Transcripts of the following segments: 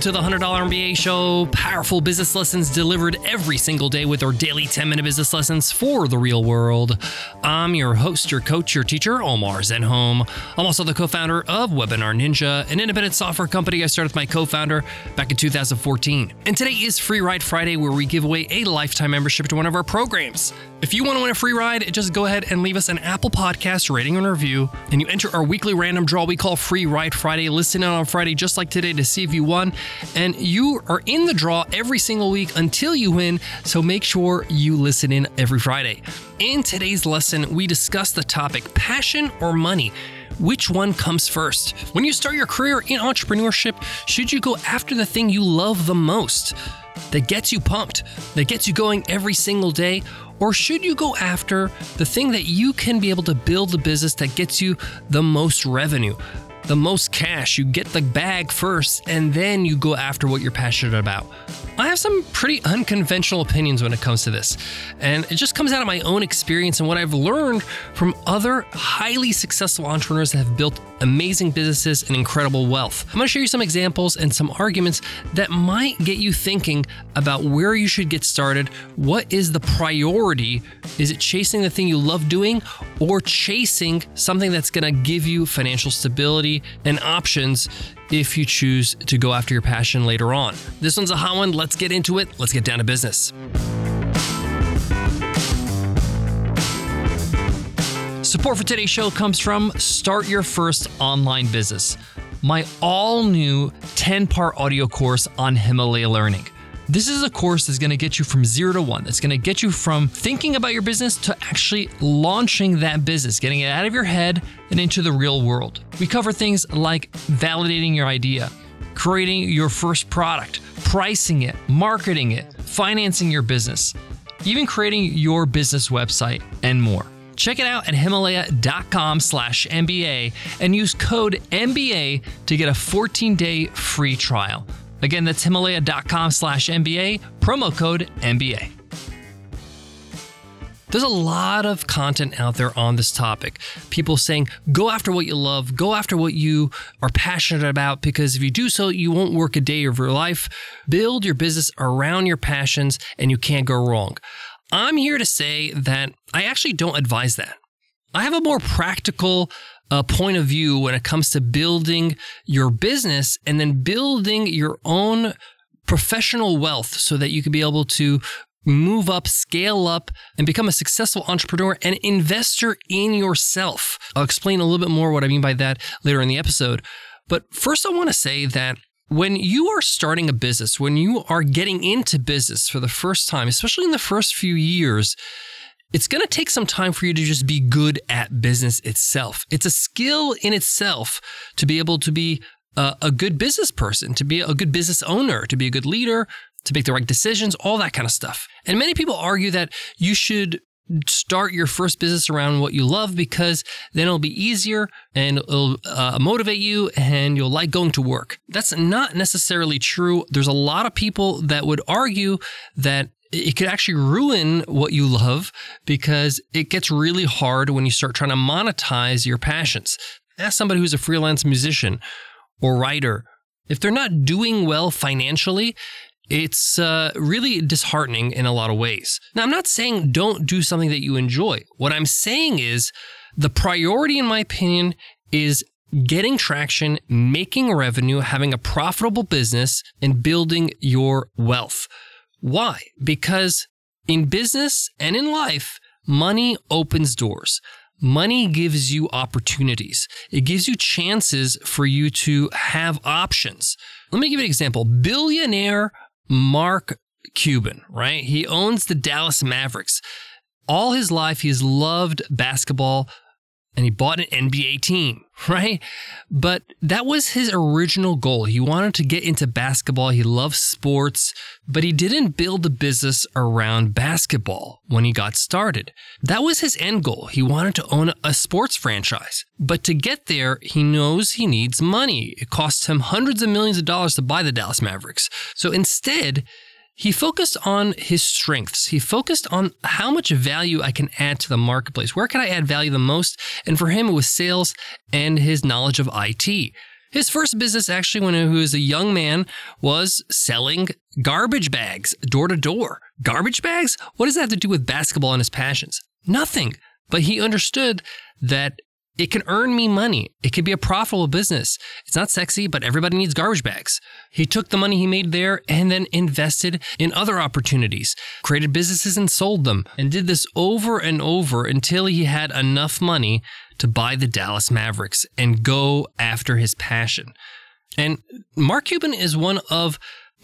Welcome to the $100 MBA show. Powerful business lessons delivered every single day with our daily 10 minute business lessons for the real world. I'm your host, your coach, your teacher, Omar Zenhom. I'm also the co founder of Webinar Ninja, an independent software company I started with my co founder back in 2014. And today is Free Ride Friday, where we give away a lifetime membership to one of our programs. If you want to win a free ride, just go ahead and leave us an Apple Podcast rating and review, and you enter our weekly random draw we call Free Ride Friday. Listen in on Friday, just like today, to see if you won. And you are in the draw every single week until you win, so make sure you listen in every Friday. In today's lesson, we discuss the topic passion or money. Which one comes first? When you start your career in entrepreneurship, should you go after the thing you love the most? That gets you pumped, that gets you going every single day? Or should you go after the thing that you can be able to build the business that gets you the most revenue, the most cash? You get the bag first, and then you go after what you're passionate about. I have some pretty unconventional opinions when it comes to this, and it just comes out of my own experience and what I've learned from other highly successful entrepreneurs that have built amazing businesses and incredible wealth. I'm going to show you some examples and some arguments that might get you thinking about where you should get started. What is the priority? Is it chasing the thing you love doing or chasing something that's going to give you financial stability and options if you choose to go after your passion later on. This one's a hot one. Let's get into it. Let's get down to business. Support for today's show comes from Start Your First Online Business, my all new 10 part audio course on Himalaya Learning. This is a course that's going to get you from zero to one. That's going to get you from thinking about your business to actually launching that business, getting it out of your head and into the real world. We cover things like validating your idea, creating your first product, pricing it, marketing it, financing your business, even creating your business website, and more. Check it out at himalaya.com slash MBA and use code MBA to get a 14 day free trial. Again, that's himalaya.com slash MBA, promo code MBA. There's a lot of content out there on this topic. People saying, go after what you love, go after what you are passionate about, because if you do so, you won't work a day of your life. Build your business around your passions, and you can't go wrong. I'm here to say that I actually don't advise that. I have a more practical uh, point of view when it comes to building your business and then building your own professional wealth so that you can be able to move up, scale up, and become a successful entrepreneur and investor in yourself. I'll explain a little bit more what I mean by that later in the episode. But first, I want to say that when you are starting a business, when you are getting into business for the first time, especially in the first few years, it's going to take some time for you to just be good at business itself. It's a skill in itself to be able to be a, a, good business person, to be a good business owner, to be a good leader, to make the right decisions, all that kind of stuff. And many people argue that you should start your first business around what you love because then it'll be easier and it'll uh, motivate you and you'll like going to work. That's not necessarily true. There's a lot of people that would argue that it could actually ruin what you love because it gets really hard when you start trying to monetize your passions. Ask somebody who's a freelance musician or writer. If they're not doing well financially, it's uh, really disheartening in a lot of ways. Now, I'm not saying don't do something that you enjoy. What I'm saying is the priority, in my opinion, is getting traction, making revenue, having a profitable business, and building your wealth. Why? Because in business and in life, money opens doors. Money gives you opportunities. It gives you chances for you to have options. Let me give you an example. Billionaire Mark Cuban, right? He owns the Dallas Mavericks. All his life, he's loved basketball, and he bought an NBA team, right? But that was his original goal. He wanted to get into basketball. He loves sports, but he didn't build a business around basketball when he got started. That was his end goal. He wanted to own a sports franchise. But to get there, he knows he needs money. It costs him hundreds of millions of dollars to buy the Dallas Mavericks. So instead, he focused on his strengths. He focused on how much value I can add to the marketplace. Where can I add value the most? And for him, it was sales and his knowledge of IT. His first business, actually, when he was a young man, was selling garbage bags door to door. Garbage bags? What does that have to do with basketball and his passions? Nothing. But he understood that it can earn me money. It can be a profitable business. It's not sexy, but everybody needs garbage bags. He took the money he made there and then invested in other opportunities, created businesses and sold them, and did this over and over until he had enough money to buy the Dallas Mavericks and go after his passion. And Mark Cuban is one of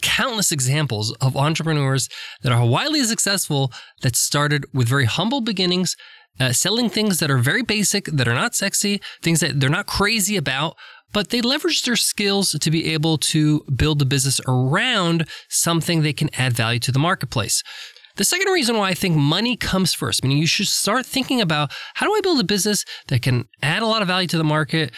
countless examples of entrepreneurs that are wildly successful that started with very humble beginnings, uh, selling things that are very basic, that are not sexy, things that they're not crazy about, but they leverage their skills to be able to build a business around something they can add value to the marketplace. The second reason why I think money comes first, meaning you should start thinking about how do I build a business that can add a lot of value to the market,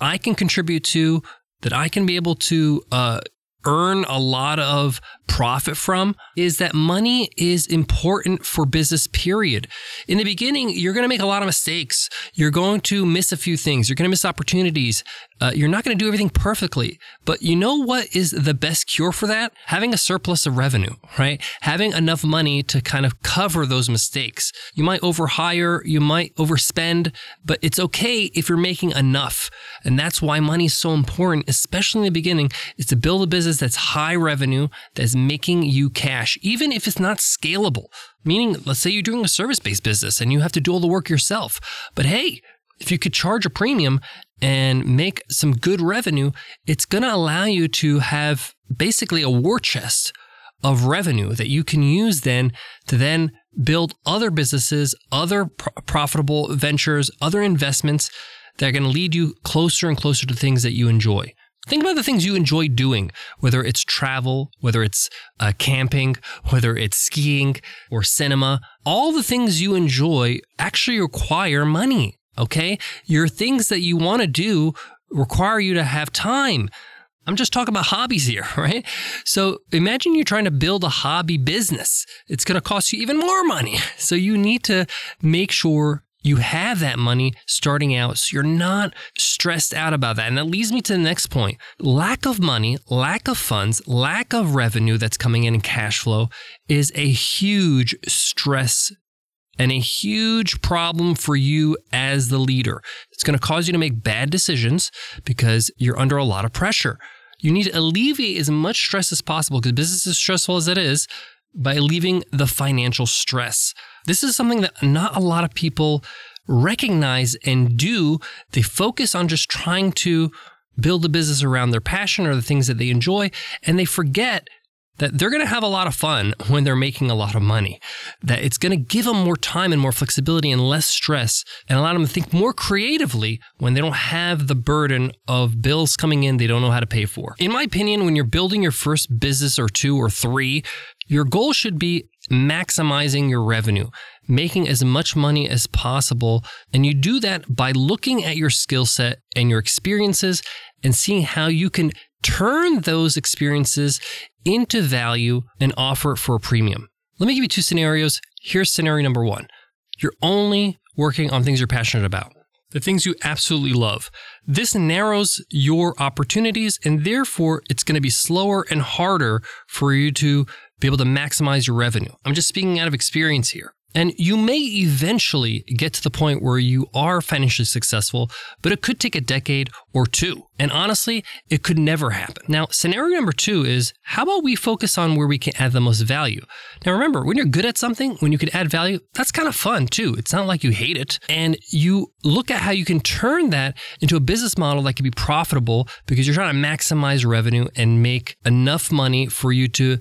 I can contribute to, that I can be able to uh, earn a lot of profit from is that money is important for business, period. In the beginning, you're going to make a lot of mistakes. You're going to miss a few things. You're going to miss opportunities. Uh, you're not going to do everything perfectly. But you know what is the best cure for that? Having a surplus of revenue, right? Having enough money to kind of cover those mistakes. You might overhire, you might overspend, but it's okay if you're making enough. And that's why money is so important, especially in the beginning, is to build a business that's high revenue, that's making you cash, even if it's not scalable. Meaning, let's say you're doing a service based business and you have to do all the work yourself. But hey, if you could charge a premium and make some good revenue, it's going to allow you to have basically a war chest of revenue that you can use then to then build other businesses, other profitable ventures, other investments that are going to lead you closer and closer to things that you enjoy. Think about the things you enjoy doing, whether it's travel, whether it's uh, camping, whether it's skiing or cinema. All the things you enjoy actually require money. Okay. Your things that you want to do require you to have time. I'm just talking about hobbies here, right? So imagine you're trying to build a hobby business. It's going to cost you even more money. So you need to make sure you have that money starting out so you're not stressed out about that. And that leads me to the next point. Lack of money, lack of funds, lack of revenue that's coming in in cash flow is a huge stress and a huge problem for you as the leader. It's going to cause you to make bad decisions because you're under a lot of pressure. You need to alleviate as much stress as possible because business is stressful as it is by alleviating the financial stress. This is something that not a lot of people recognize and do. They focus on just trying to build a business around their passion or the things that they enjoy, and they forget that they're going to have a lot of fun when they're making a lot of money, that it's going to give them more time and more flexibility and less stress and allow them to think more creatively when they don't have the burden of bills coming in they don't know how to pay for. In my opinion, when you're building your first business or two or three, your goal should be maximizing your revenue, making as much money as possible. And you do that by looking at your skill set and your experiences and seeing how you can turn those experiences into value and offer it for a premium. Let me give you two scenarios. Here's scenario number one you're only working on things you're passionate about the things you absolutely love. This narrows your opportunities, and therefore it's going to be slower and harder for you to be able to maximize your revenue. I'm just speaking out of experience here. And you may eventually get to the point where you are financially successful, but it could take a decade or two. And honestly, it could never happen. Now, scenario number two is how about we focus on where we can add the most value? Now, remember, when you're good at something, when you can add value, that's kind of fun too. It's not like you hate it. And you look at how you can turn that into a business model that can be profitable because you're trying to maximize revenue and make enough money for you to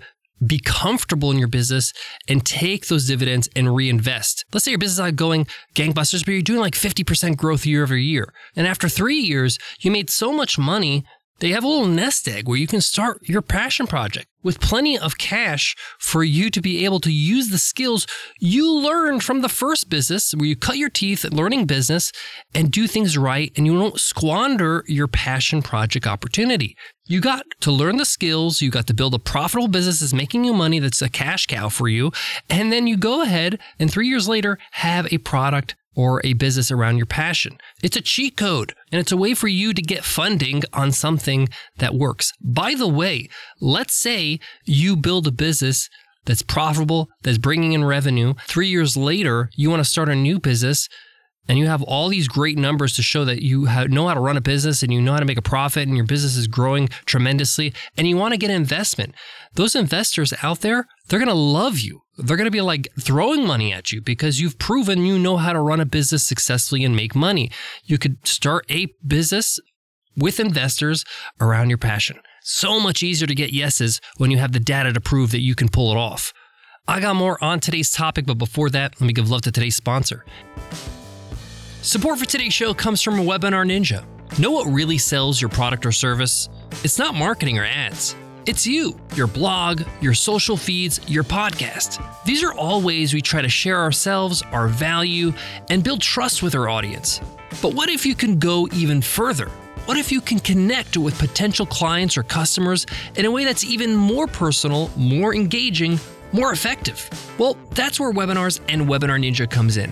be comfortable in your business and take those dividends and reinvest. Let's say your business is going gangbusters, but you're doing like 50% growth year over year. And after three years, you made so much money they have a little nest egg where you can start your passion project with plenty of cash for you to be able to use the skills you learned from the first business where you cut your teeth at learning business and do things right and you don't squander your passion project opportunity. You got to learn the skills, you got to build a profitable business that's making you money that's a cash cow for you, and then you go ahead and 3 years later have a product or a business around your passion. It's a cheat code and it's a way for you to get funding on something that works. By the way, let's say you build a business that's profitable, that's bringing in revenue. Three years later, you want to start a new business and you have all these great numbers to show that you know how to run a business and you know how to make a profit and your business is growing tremendously and you want to get investment. Those investors out there, they're going to love you. They're going to be like throwing money at you because you've proven you know how to run a business successfully and make money. You could start a business with investors around your passion. So much easier to get yeses when you have the data to prove that you can pull it off. I got more on today's topic, but before that, let me give love to today's sponsor. Support for today's show comes from Webinar Ninja. Know what really sells your product or service? It's not marketing or ads. It's you, your blog, your social feeds, your podcast. These are all ways we try to share ourselves, our value, and build trust with our audience. But what if you can go even further? What if you can connect with potential clients or customers in a way that's even more personal, more engaging, more effective? Well, that's where webinars and Webinar Ninja comes in.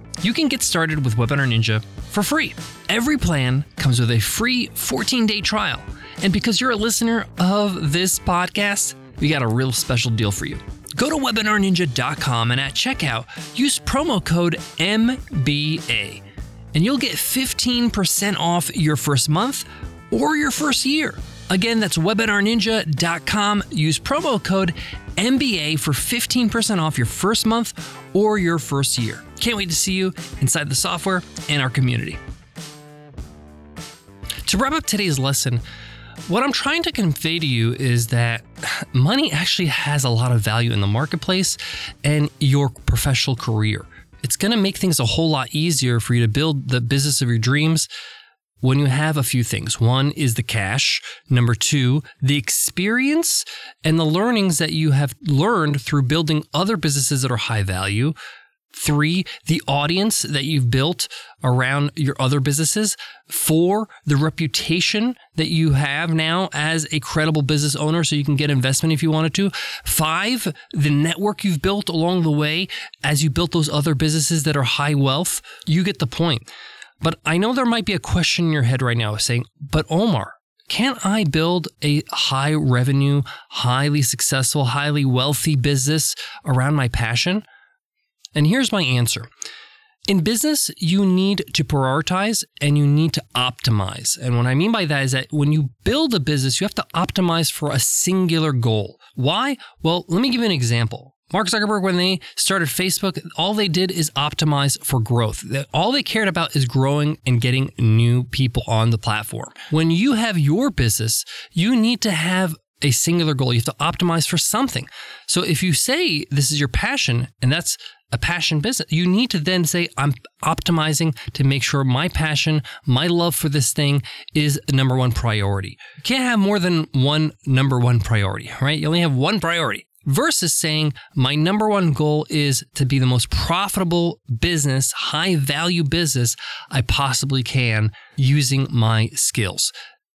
you can get started with Webinar Ninja for free. Every plan comes with a free 14 day trial. And because you're a listener of this podcast, we got a real special deal for you. Go to webinarninja.com and at checkout, use promo code MBA, and you'll get 15% off your first month or your first year. Again, that's webinarninja.com. Use promo code MBA for 15% off your first month or your first year. Can't wait to see you inside the software and our community. To wrap up today's lesson, what I'm trying to convey to you is that money actually has a lot of value in the marketplace and your professional career. It's going to make things a whole lot easier for you to build the business of your dreams when you have a few things. One is the cash. Number two, the experience and the learnings that you have learned through building other businesses that are high value. Three, the audience that you've built around your other businesses. Four, the reputation that you have now as a credible business owner so you can get investment if you wanted to. Five, the network you've built along the way as you built those other businesses that are high wealth. You get the point. But I know there might be a question in your head right now saying, but Omar, can't I build a high revenue, highly successful, highly wealthy business around my passion? And here's my answer. In business, you need to prioritize and you need to optimize. And what I mean by that is that when you build a business, you have to optimize for a singular goal. Why? Well, let me give you an example. Mark Zuckerberg, when they started Facebook, all they did is optimize for growth. All they cared about is growing and getting new people on the platform. When you have your business, you need to have a singular goal. You have to optimize for something. So if you say this is your passion and that's a passion business, you need to then say, I'm optimizing to make sure my passion, my love for this thing is the number one priority. You can't have more than one number one priority, right? You only have one priority versus saying my number one goal is to be the most profitable business, high value business I possibly can using my skills.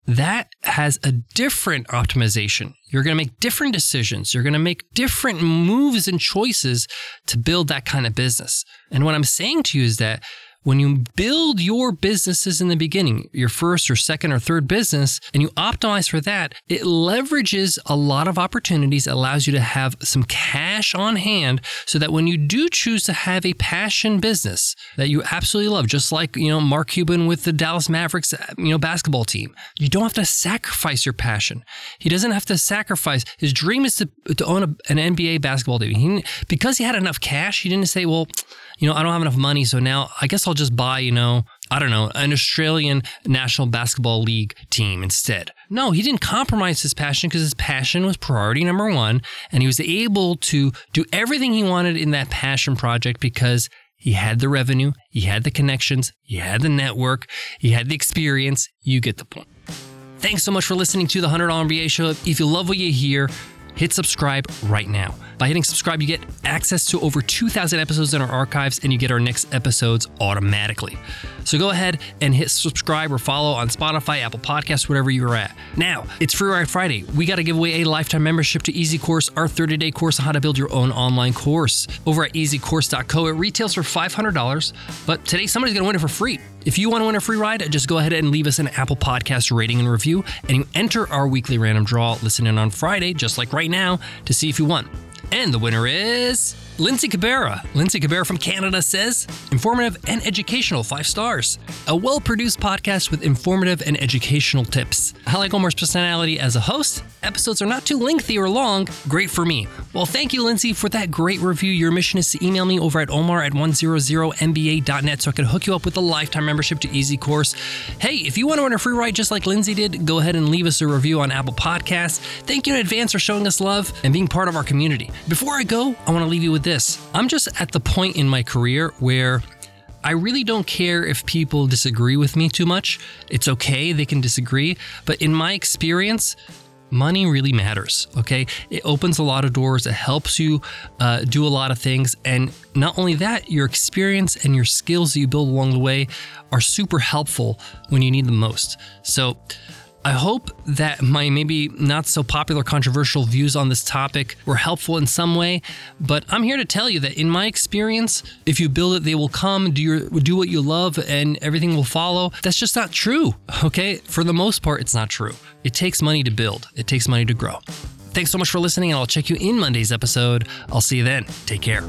That has a different optimization. You're going to make different decisions. You're going to make different moves and choices to build that kind of business. And what I'm saying to you is that when you build your businesses in the beginning, your first or second or third business, and you optimize for that, it leverages a lot of opportunities, allows you to have some cash on hand so that when you do choose to have a passion business that you absolutely love, just like, you know, Mark Cuban with the Dallas Mavericks, you know, basketball team, you don't have to sacrifice your passion. He doesn't have to sacrifice. His dream is to, to own a, an NBA basketball team. He, because he had enough cash, he didn't say, well, you know, I don't have enough money, so now I guess I'll just buy, you know, I don't know, an Australian National Basketball League team instead. No, he didn't compromise his passion because his passion was priority number one. And he was able to do everything he wanted in that passion project because He had the revenue, he had the connections, he had the network, he had the experience. You get the point. Thanks so much for listening to the $100 MBA show. If you love what you hear, hit subscribe right now. By hitting subscribe, you get access to over 2,000 episodes in our archives and you get our next episodes automatically. So go ahead and hit subscribe or follow on Spotify, Apple Podcasts, whatever you're at. Now, it's Free Ride Friday. We got to give away a lifetime membership to Easy Course, our 30 day course on how to build your own online course. Over at easycourse.co, it retails for $500, but today somebody's going to win it for free. If you want to win a free ride, just go ahead and leave us an Apple Podcast rating and review, and you enter our weekly random draw. Listen in on Friday, just like right now, to see if you won. And the winner is Lindsay Cabrera. Lindsay Cabrera from Canada says, informative and educational, five stars. A well produced podcast with informative and educational tips. I like Omar's personality as a host. Episodes are not too lengthy or long. Great for me. Well, thank you, Lindsay, for that great review. Your mission is to email me over at omar at 100mba.net so I can hook you up with a lifetime membership to Easy Course. Hey, if you want to win a free ride just like Lindsay did, go ahead and leave us a review on Apple Podcasts. Thank you in advance for showing us love and being part of our community. Before I go, I want to leave you with this. I'm just at the point in my career where I really don't care if people disagree with me too much. It's okay, they can disagree. But in my experience, money really matters. Okay. It opens a lot of doors, it helps you uh, do a lot of things. And not only that, your experience and your skills that you build along the way are super helpful when you need them most. So, I hope that my maybe not so popular controversial views on this topic were helpful in some way, but I'm here to tell you that in my experience, if you build it, they will come, do your do what you love and everything will follow. That's just not true. Okay? For the most part, it's not true. It takes money to build. It takes money to grow. Thanks so much for listening, and I'll check you in Monday's episode. I'll see you then. Take care.